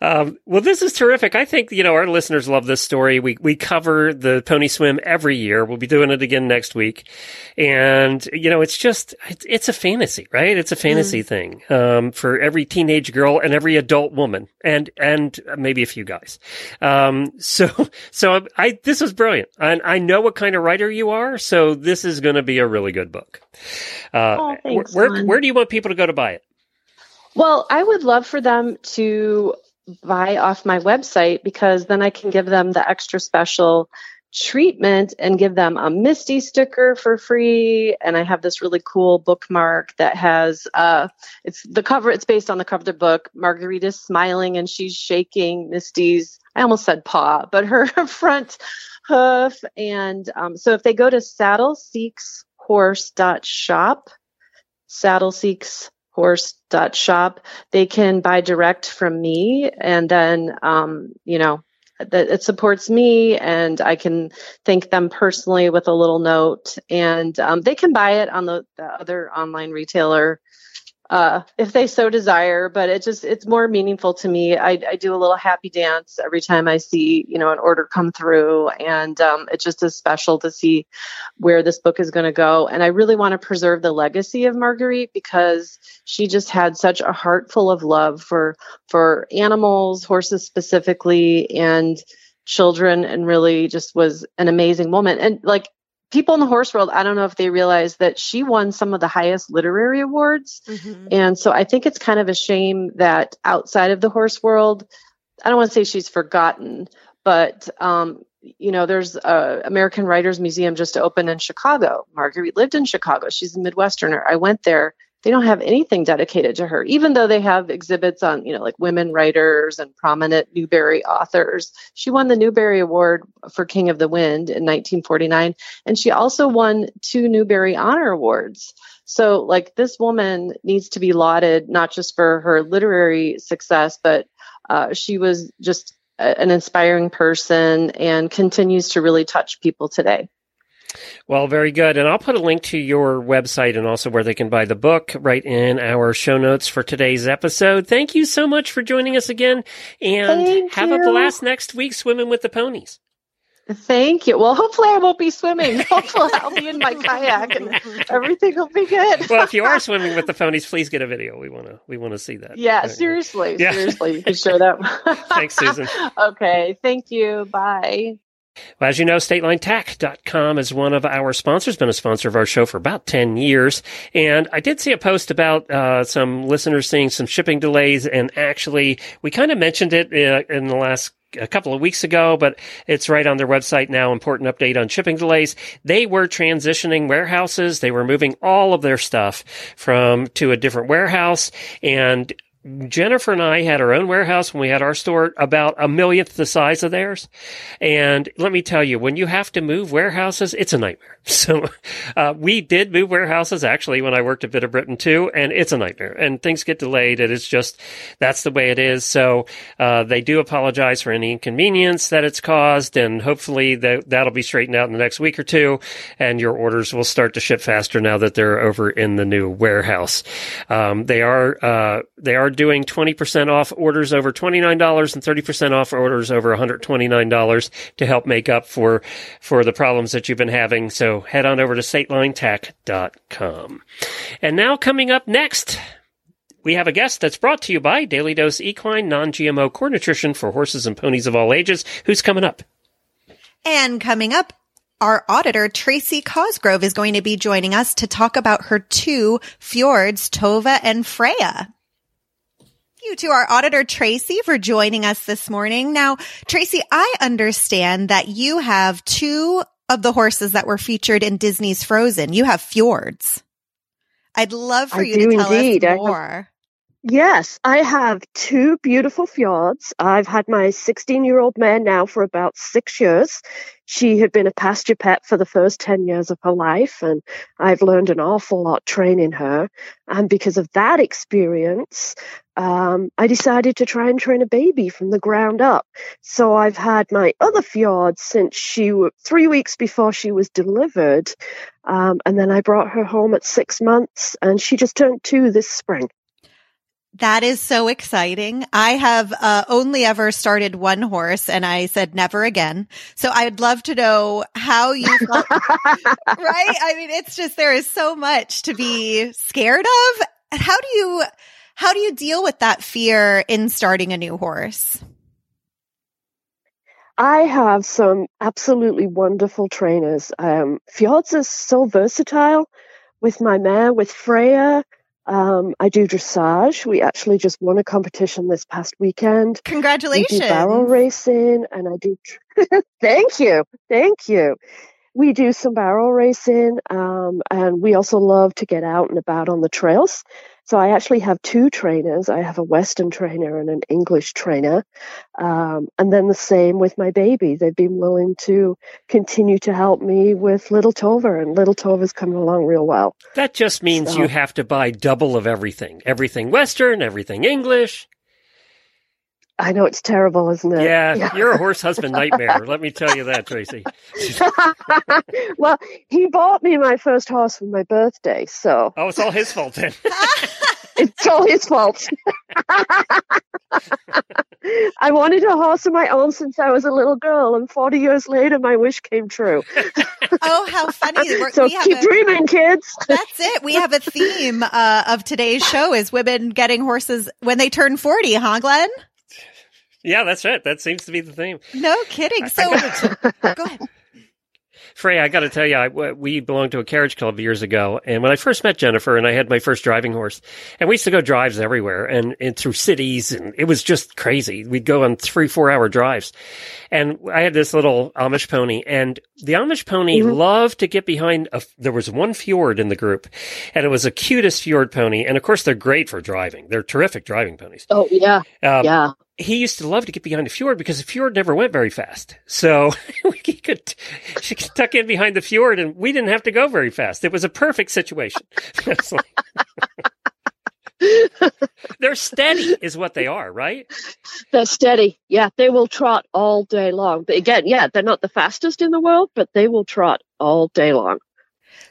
Um, well, this is terrific. I think, you know, our listeners love this story. We, we cover the pony swim every year. We'll be doing it again next week. And, you know, it's just, it's, it's a fantasy, right? It's a fantasy thing, um, for every teenage girl and every adult woman and, and maybe a few guys. Um, *laughs* so, so I, this was brilliant. And I know what kind of writer you are. So this is going to be a really good book. Uh, Oh, thanks, where, where do you want people to go to buy it? Well, I would love for them to buy off my website because then I can give them the extra special treatment and give them a Misty sticker for free. And I have this really cool bookmark that has uh it's the cover, it's based on the cover of the book. Marguerite's smiling and she's shaking Misty's I almost said paw, but her *laughs* front hoof. And um, so if they go to saddleseekshorse.shop, saddleseeks horse.shop they can buy direct from me and then um, you know that it supports me and i can thank them personally with a little note. And um, they can buy it on the, the other online retailer uh, if they so desire but it just it's more meaningful to me I, I do a little happy dance every time i see you know an order come through and um, it just is special to see where this book is going to go and i really want to preserve the legacy of marguerite because she just had such a heart full of love for for animals horses specifically and children and really just was an amazing woman. And like people in the horse world, I don't know if they realize that she won some of the highest literary awards. Mm-hmm. And so I think it's kind of a shame that outside of the horse world, I don't want to say she's forgotten, but um, you know, there's a American Writers Museum just opened in Chicago. Marguerite lived in Chicago. She's a Midwesterner. I went there. They don't have anything dedicated to her, even though they have exhibits on, you know, like women writers and prominent Newbery authors. She won the Newbery Award for King of the Wind in 1949, and she also won two Newbery Honor Awards. So, like, this woman needs to be lauded not just for her literary success, but uh, she was just an inspiring person and continues to really touch people today. Well, very good. And I'll put a link to your website and also where they can buy the book right in our show notes for today's episode. Thank you so much for joining us again and Thank have you. a blast next week swimming with the ponies. Thank you. Well, hopefully I won't be swimming. *laughs* Hopefully I'll be in my kayak and everything will be good. well, if you are *laughs* swimming with the ponies, please get a video. We want to we want to see that. Yeah, seriously. Yeah. Seriously, you can *laughs* share that. Thanks, Susan. okay. Thank you. Bye. Well, as you know, StatelineTack.com is one of our sponsors, been a sponsor of our show for about 10 years. And I did see a post about uh, some listeners seeing some shipping delays. And actually, we kind of mentioned it uh, in the last a couple of weeks ago, but it's right on their website now. Important update on shipping delays. They were transitioning warehouses. They were moving all of their stuff from to a different warehouse and Jennifer and I had our own warehouse when we had our store about a millionth the size of theirs. And let me tell you, when you have to move warehouses, it's a nightmare. *laughs* So, uh, we did move warehouses actually when I worked at Bit of Britain too, and it's a nightmare and things get delayed and it's just, that's the way it is. So, uh, they do apologize for any inconvenience that it's caused and hopefully that, that'll be straightened out in the next week or two and your orders will start to ship faster now that they're over in the new warehouse. Um, they are, uh, they are doing 20% off orders over $29 and 30% off orders over $129 to help make up for, for the problems that you've been having. So head on over to statelinetack.com. And now coming up next, we have a guest that's brought to you by Daily Dose Equine Non-GMO Core Nutrition for horses and ponies of all ages. Who's coming up? And coming up, our auditor, Tracey Cosgrove, is going to be joining us to talk about her two fjords, Tova and Freya. Thank you to our auditor, Tracey, for joining us this morning. Now, Tracey, I understand that you have two of the horses that were featured in Disney's Frozen. You have fjords. I'd love for I you to tell indeed. us more. Yes, I have two beautiful fjords. I've had my 16 year old mare now for about six years. She had been a pasture pet for the first 10 years of her life, and I've learned an awful lot training her. And because of that experience, um, I decided to try and train a baby from the ground up. So I've had my other fjord since she was three weeks before she was delivered. Um, and then I brought her home at six months, and she just turned two this spring. That is so exciting. I have uh, only ever started one horse and I said never again. So I'd love to know how you *laughs* felt, right? I mean, it's just, there is so much to be scared of. How do you, how do you deal with that fear in starting a new horse? I have some absolutely wonderful trainers. Um, Fjords is so versatile with my mare, with Freya. Um, I do dressage. We actually just won a competition this past weekend. Congratulations! We do barrel racing and I do. *laughs* Thank you. Thank you. We do some barrel racing um, and we also love to get out and about on the trails. So I actually have two trainers. I have a Western trainer and an English trainer. Um, and then the same with my baby. They've been willing to continue to help me with Little Tova, and Little Tova's coming along real well. That just means So- you have to buy double of everything. Everything Western, everything English. I know it's terrible, isn't it? Yeah, you're a horse husband nightmare. *laughs* Let me tell you that, Tracey. *laughs* well, he bought me my first horse for my birthday, so Oh, it's all his fault then. *laughs* it's all his fault. *laughs* I wanted a horse of my own since I was a little girl, and 40 years later, my wish came true. *laughs* Oh, how funny. We're, So we have keep a- dreaming, kids. That's it. We have a theme uh, of today's show is women getting horses when they turn 40, huh, Glenn? Yeah, that's it. That seems to be the theme. No kidding. So *laughs* go ahead. Frey, I got to tell you, I, we belonged to a carriage club years ago, and when I first met Jennifer, and I had my first driving horse, and we used to go drives everywhere, and, and through cities, and it was just crazy. We'd go on three, four hour drives, and I had this little Amish pony, and the Amish pony Mhm. loved to get behind. A, there was one fjord in the group, and it was a cutest fjord pony, and of course they're great for driving. They're terrific driving ponies. Oh yeah, Um, yeah. He used to love to get behind the fjord because the fjord never went very fast. So *laughs* he could, she could tuck in behind the fjord and we didn't have to go very fast. It was a perfect situation. *laughs* *laughs* They're steady is what they are, right? They're steady. Yeah, they will trot all day long. But again, yeah, they're not the fastest in the world, but they will trot all day long.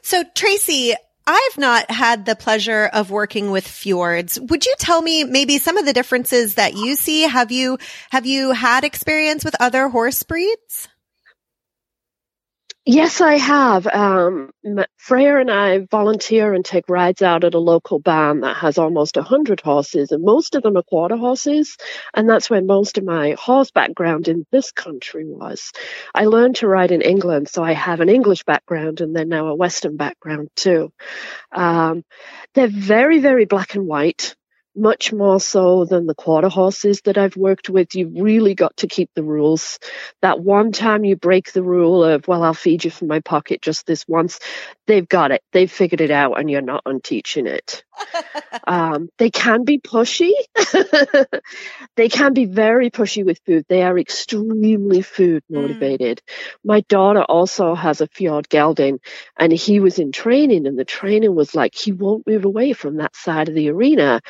So Tracey, I've not had the pleasure of working with fjords. Would you tell me maybe some of the differences that you see? Have you have you had experience with other horse breeds? Yes, I have. Um, Freya and I volunteer and take rides out at a local barn that has almost a hundred horses, and most of them are quarter horses. And that's where most of my horse background in this country was. I learned to ride in England, so I have an English background and then now a Western background too. Um, they're very, very black and white. Much more so than the quarter horses that I've worked with. You've really got to keep the rules that one time you break the rule of, well, I'll feed you from my pocket just this once, they've got it. They've figured it out and you're not unteaching it. *laughs* um, they can be pushy. *laughs* they can be very pushy with food. They are extremely food motivated. My daughter also has a fjord gelding and he was in training and the training was like, he won't move away from that side of the arena.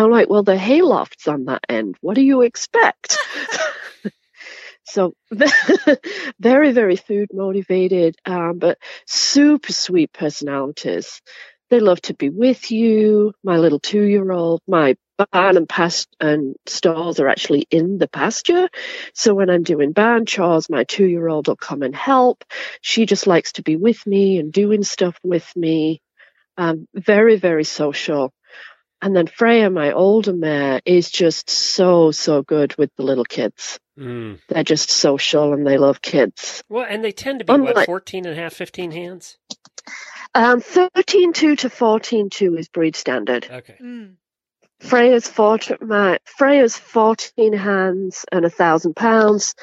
I'm like, well, the hayloft's on that end. What do you expect? *laughs* So *laughs* very, very food motivated, um, but super sweet personalities. They love to be with you. My little two year old, my barn and past and stalls are actually in the pasture. So when I'm doing barn chores, my two year old will come and help. She just likes to be with me and doing stuff with me. Um, very, very social. And then Freya, my older mare, is just so, so good with the little kids. Mm. They're just social and they love kids. Well, and they tend to be, what, Unlike- 14 and a half, 15 hands? Um, 13.2 to 14.2 is breed standard. Okay. Mm. Freya's, 14, my, Freya's 14 hands and a thousand pounds.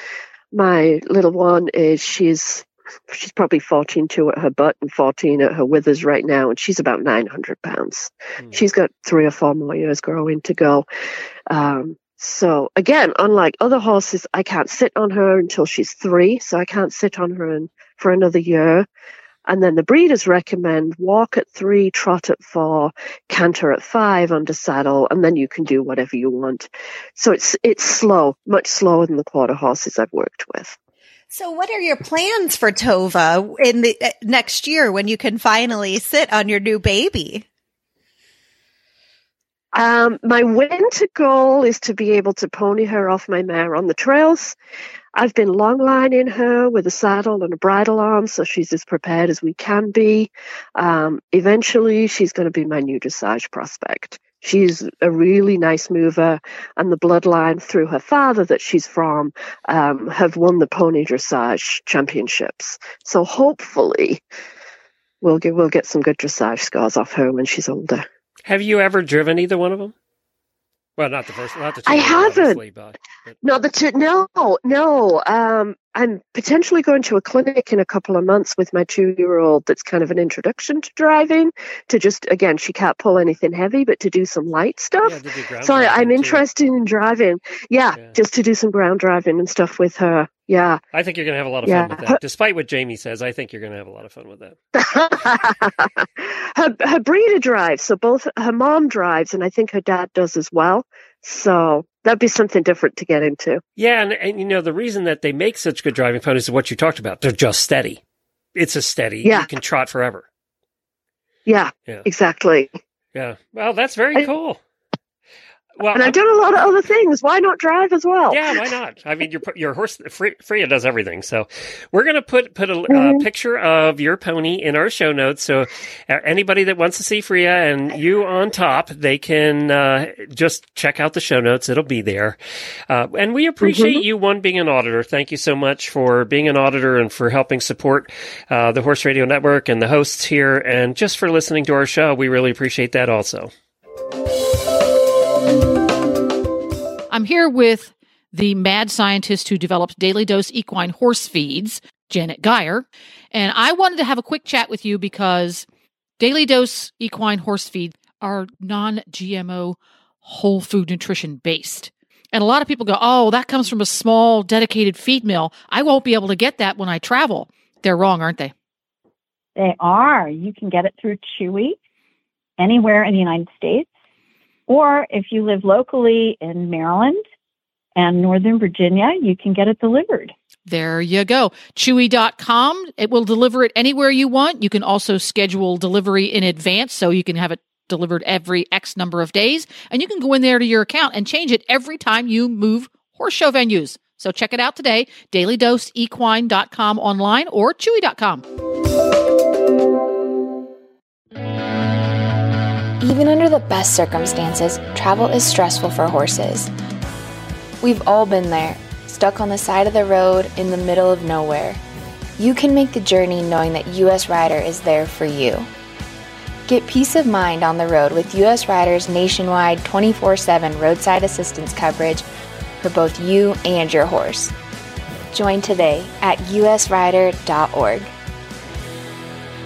My little one is, she's, she's probably 14.2 at her butt and 14 at her withers right now, and she's about 900 pounds. Hmm. She's got three or four more years growing to go. Um, so again, unlike other horses, I can't sit on her until she's three, so I can't sit on her in, for another year. And then the breeders recommend walk at three, trot at four, canter at five under saddle, and then you can do whatever you want. So it's it's slow, much slower than the quarter horses I've worked with. So what are your plans for Tova in the uh, next year when you can finally sit on your new baby? Um, my winter goal is to be able to pony her off my mare on the trails. I've been long lining her with a saddle and a bridle on, so she's as prepared as we can be. Um, eventually, she's going to be my new dressage prospect. She's a really nice mover, and the bloodline through her father that she's from um, have won the pony dressage championships. So hopefully, we'll get we'll get some good dressage scores off her when she's older. Have you ever driven either one of them? Well, not the first, not the two. I haven't. But, but No, the two, no, no. Um, I'm potentially going to a clinic in a couple of months with my two-year-old. That's kind of an introduction to driving. To just again, she can't pull anything heavy, but to do some light stuff. yeah, they do ground so I, too. interested in driving. Yeah, Yeah. just to do some ground driving and stuff with her. Yeah. I think you're going to have a lot of Yeah. fun with that. Despite what Jamie says, I think you're going to have a lot of fun with that. *laughs* her her breeder drives, so both her mom drives, and I think her dad does as well. So that'd be something different to get into. Yeah, and, and you know the reason that they make such good driving ponies is what you talked about. They're just steady. It's a steady. Yeah. You can trot forever. Yeah, Yeah. exactly. Yeah. Well, that's very I- cool. Well, and I've done a lot of other things. Why not drive as well? Yeah, why not? I mean, your your horse Freya does everything. So we're gonna put put a Mhm. uh, picture of your pony in our show notes. So uh, anybody that wants to see Freya and you on top, they can uh, just check out the show notes. It'll be there. Uh, and we appreciate you one being an auditor. Thank you so much for being an auditor and for helping support uh, the Horse Radio Network and the hosts here, and just for listening to our show. We really appreciate that also. I'm here with the mad scientist who developed Daily Dose Equine Horse Feeds, Janet Geyer. And I wanted to have a quick chat with you because Daily Dose Equine Horse Feed are non GMO whole food nutrition based. And a lot of people go, oh, that comes from a small dedicated feed mill. I won't be able to get that when I travel. They're wrong, aren't they? They are. You can get it through Chewy anywhere in the United States. Or if you live locally in Maryland and Northern Virginia, you can get it delivered. There you go. Chewy.com. It will deliver it anywhere you want. You can also schedule delivery in advance so you can have it delivered every X number of days. And you can go in there to your account and change it every time you move horse show venues. So check it out today. DailyDoseEquine.com online or Chewy.com. Even under the best circumstances, travel is stressful for horses. We've all been there, stuck on the side of the road in the middle of nowhere. You can make the journey knowing that US Rider is there for you. Get peace of mind on the road with US Rider's nationwide 24 7 roadside assistance coverage for both you and your horse. Join today at usrider.org.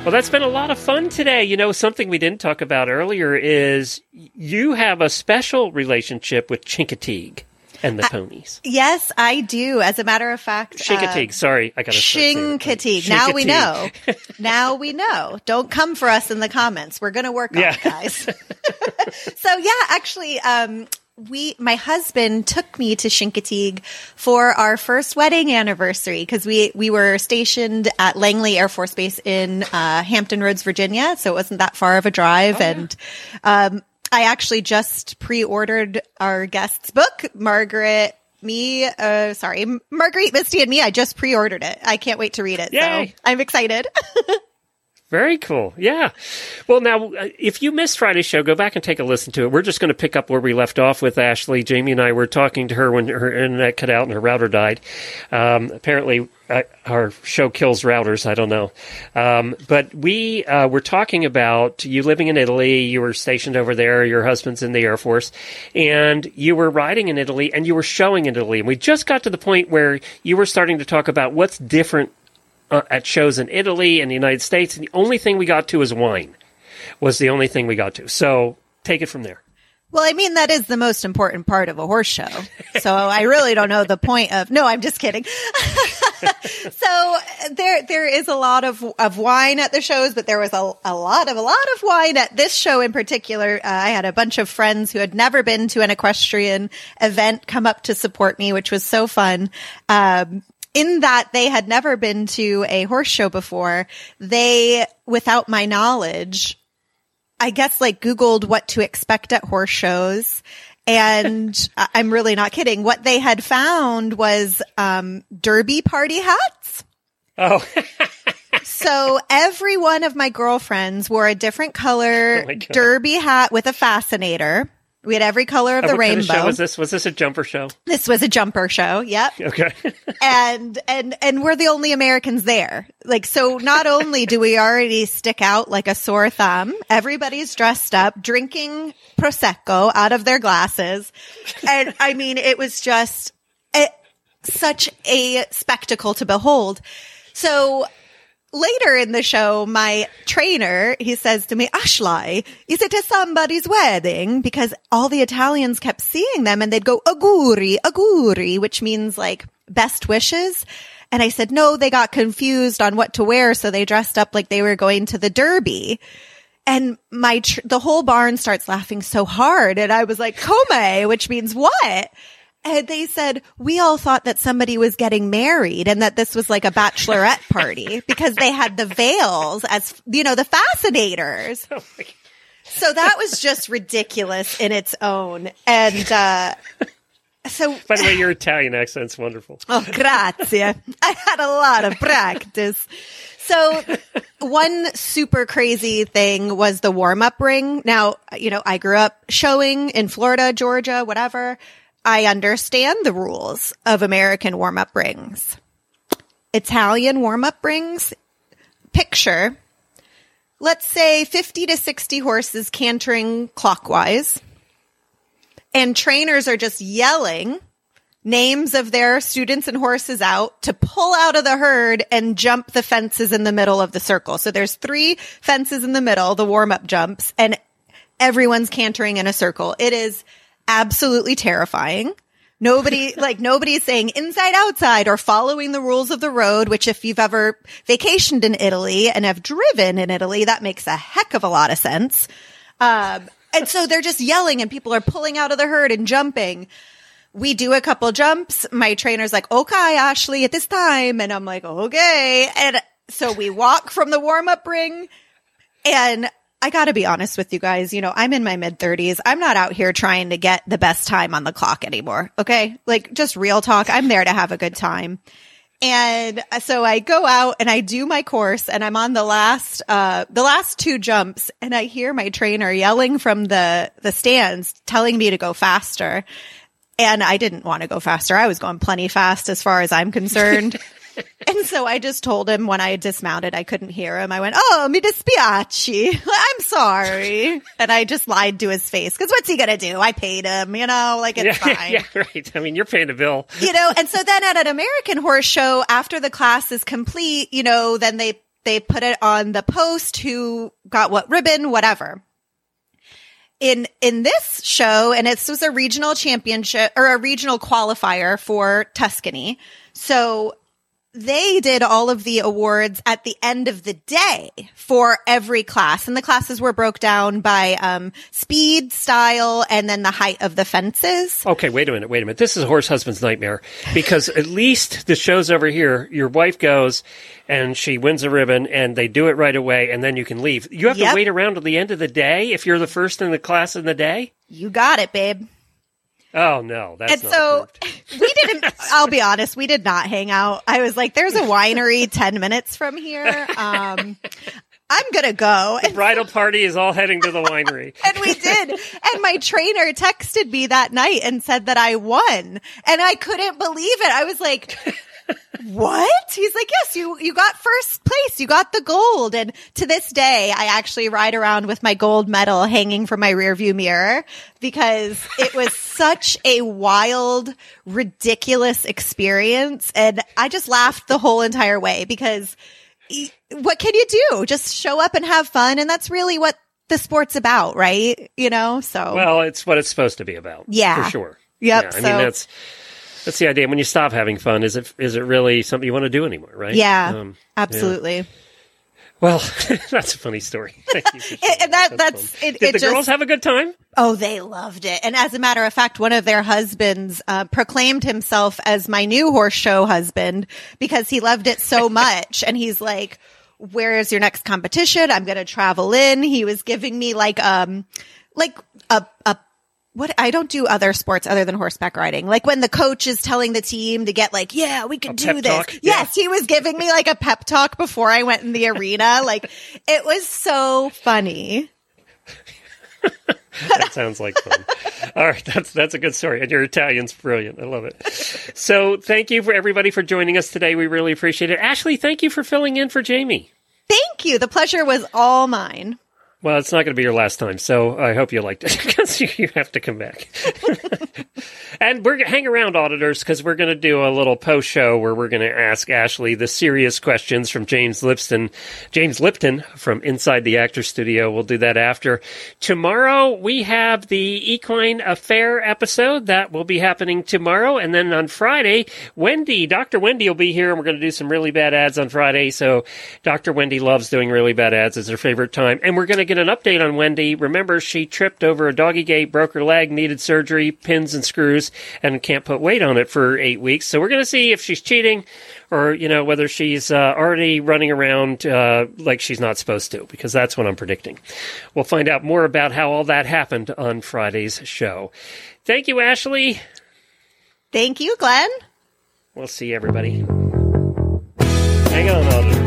Well, that's been a lot of fun today. You know, something we didn't talk about earlier is you have a special relationship with Chincoteague and the ponies. Yes, I do. As a matter of fact, uh, Sorry, I got to Chincoteague. Now we know. now we know. Don't come for us in the comments. We're going to work on Yeah. it, guys. *laughs* *laughs* so yeah, actually, um, we, my husband took me to Chincoteague for our first wedding anniversary because we, we were stationed at Langley Air Force Base in, uh, Hampton Roads, Virginia. So it wasn't that far of a drive. and, um, I actually just pre-ordered our guest's book, Margaret, me, uh, sorry, Marguerite, Misty and me. I just pre-ordered it. I can't wait to read it. Yay. So I'm excited. *laughs* Very cool. Yeah. Well, now, uh, if you missed Friday's show, go back and take a listen to it. We're just going to pick up where we left off with Ashley. Jamie and I were talking to her when her internet cut out and her router died. Um, apparently, uh, our show kills routers. I don't know. Um, but we uh, were talking about you living in Italy. You were stationed over there. Your husband's in the Air Force. And you were riding in Italy and you were showing in Italy. And we just got to the point where you were starting to talk about what's different uh, at shows in Italy and the United States, and the only thing we got to was wine. Was the only thing we got to. So take it from there. Well, I mean, that is the most important part of a horse show. So I really don't know the point of, no, I'm just kidding. *laughs* so there, there is a lot of, of wine at the shows, but there was a, a lot of, a lot of wine at this show in particular. Uh, I had a bunch of friends who had never been to an equestrian event come up to support me, which was so fun. Um, in that they had never been to a horse show before, they, without my knowledge, I guess like Googled what to expect at horse shows. And *laughs* I'm really not kidding. What they had found was, um, derby party hats. Oh, *laughs* So every one of my girlfriends wore a different color Oh derby hat with a fascinator. We had every color of the what kind rainbow. of show was this? Was this a jumper show? this was a jumper show. Yep. Okay. *laughs* and and and we're the only Americans there. Like so not only do we already stick out like a sore thumb, everybody's dressed up drinking prosecco out of their glasses. And I mean it was just a, such a spectacle to behold. So later in the show, my trainer, he says to me, Ashley, is it a somebody's wedding? Because all the Italians kept seeing them and they'd go, aguri, auguri, which means like best wishes. And I said, no, they got confused on what to wear. So they dressed up like they were going to the derby. And my, tr- the whole barn starts laughing so hard. And I was like, come, which means what? And they said, we all thought that somebody was getting married and that this was like a bachelorette party *laughs* because they had the veils as, you know, the fascinators. so that was just ridiculous in its own. And uh, so, *laughs* By the way, your Italian accent's wonderful. oh, grazie. *laughs* I had a lot of practice. So, one super crazy thing was the warm up ring. Now, you know, I grew up showing in Florida, Georgia, whatever. I understand the rules of American warm up rings. Italian warm up rings, picture, let's say 50 to 60 horses cantering clockwise, and trainers are just yelling names of their students and horses out to pull out of the herd and jump the fences in the middle of the circle. So there's three fences in the middle, the warm up jumps, and everyone's cantering in a circle. It is absolutely terrifying. Nobody, *laughs* like nobody's saying inside outside or following the rules of the road, which if you've ever vacationed in Italy and have driven in Italy, that makes a heck of a lot of sense. Um, and so they're just yelling and people are pulling out of the herd and jumping. We do a couple jumps. My trainer's like, okay, Ashley, at this time. And I'm like, okay. And so we walk from the warm up ring and I got to be honest with you guys. You know, I'm in my mid 30s. I'm not out here trying to get the best time on the clock anymore. Okay. Like just real talk. I'm there to have a good time. And so I go out and I do my course and I'm on the last, uh, the last two jumps and I hear my trainer yelling from the, the stands telling me to go faster. And I didn't want to go faster. I was going plenty fast as far as I'm concerned. *laughs* and so I just told him when I dismounted, I couldn't hear him. I went, Oh, mi dispiace. *laughs* I'm sorry. And I just lied to his face. Cause what's he going to do? I paid him, you know, like it's yeah, *laughs* fine. yeah, *laughs* right. I mean, you're paying a bill. you know, and so then at an American horse show, after the class is complete, you know, then they, they put it on the post who got what ribbon, whatever. In, in this show, and it was a regional championship or a regional qualifier for Tuscany. So they did all of the awards at the end of the day for every class and the classes were broke down by um, speed style and then the height of the fences Okay, wait a minute, wait a minute. This is a horse husband's nightmare because at least the show's over here. Your wife goes and she wins a ribbon and they do it right away and then you can leave. You have Yep. to wait around till the end of the day if you're the first in the class in the day? you got it babe Oh no, that's and so *laughs* we didn't i'll be honest we did not hang out. I was like there's a winery *laughs* 10 minutes from here. Um i'm gonna go. The bridal party is all heading to the *laughs* winery. and we did. And my trainer texted me that night and said that i won. And i couldn't believe it. I was like what? He's like, yes, you, you got first place. You got the gold. And to this day, I actually ride around with my gold medal hanging from my rearview mirror because it was *laughs* such a wild, ridiculous experience. And I just laughed the whole entire way because what can you do? Just show up and have fun. And that's really what the sport's about, right? You know, so. Well, it's what it's supposed to be about. Yeah. For sure. Yep, Yeah, I so- mean that's that's the idea. When you stop having fun, is it is it really something you want to do anymore, right? yeah, Um, absolutely. well, *laughs* that's a funny story. *laughs* Thank you. And that, fun. that's, it, Did it the just, girls have a good time? Oh, they loved it. And as a matter of fact, one of their husbands uh, proclaimed himself as my new horse show husband because he loved it so *laughs* much. and he's like, where is your next competition? I'm going to travel in. He was giving me like, um, like a, a, what I don't do other sports other than horseback riding. Like when the coach is telling the team to get like, yeah, we can A do this. talk? Yes, he was giving me like a pep talk before I went in the arena. *laughs* Like it was so funny. *laughs* That sounds like fun. All right, that's that's a good story, and your Italian's brilliant. I love it. So, thank you for everybody for joining us today. We really appreciate it. Ashley, thank you for filling in for Jamie. Thank you. The pleasure was all mine. Well, it's not going to be your last time, so I hope you liked it *laughs* because you, have to come back. *laughs* and we're hang around, auditors, because we're going to do a little post show where we're going to ask Ashley the serious questions from James Lipton. James Lipton from Inside the Actor Studio. We'll do that after. Tomorrow we have the Equine Affaire episode that will be happening tomorrow, and then on Friday, Wendy, Dr. Wendy will be here, and we're going to do some really bad ads on Friday. So Dr. Wendy loves doing really bad ads; it's her favorite time, and we're going to get an update on Wendy. Remember, she tripped over a doggy gate, broke her leg, needed surgery, pins and screws, and can't put weight on it for eight weeks. So we're going to see if she's cheating or you know whether she's uh, already running around uh, like she's not supposed to, because that's what I'm predicting. We'll find out more about how all that happened on Friday's show. Thank you, Ashley. Thank you, Glenn. We'll see everybody. Hang on, I'll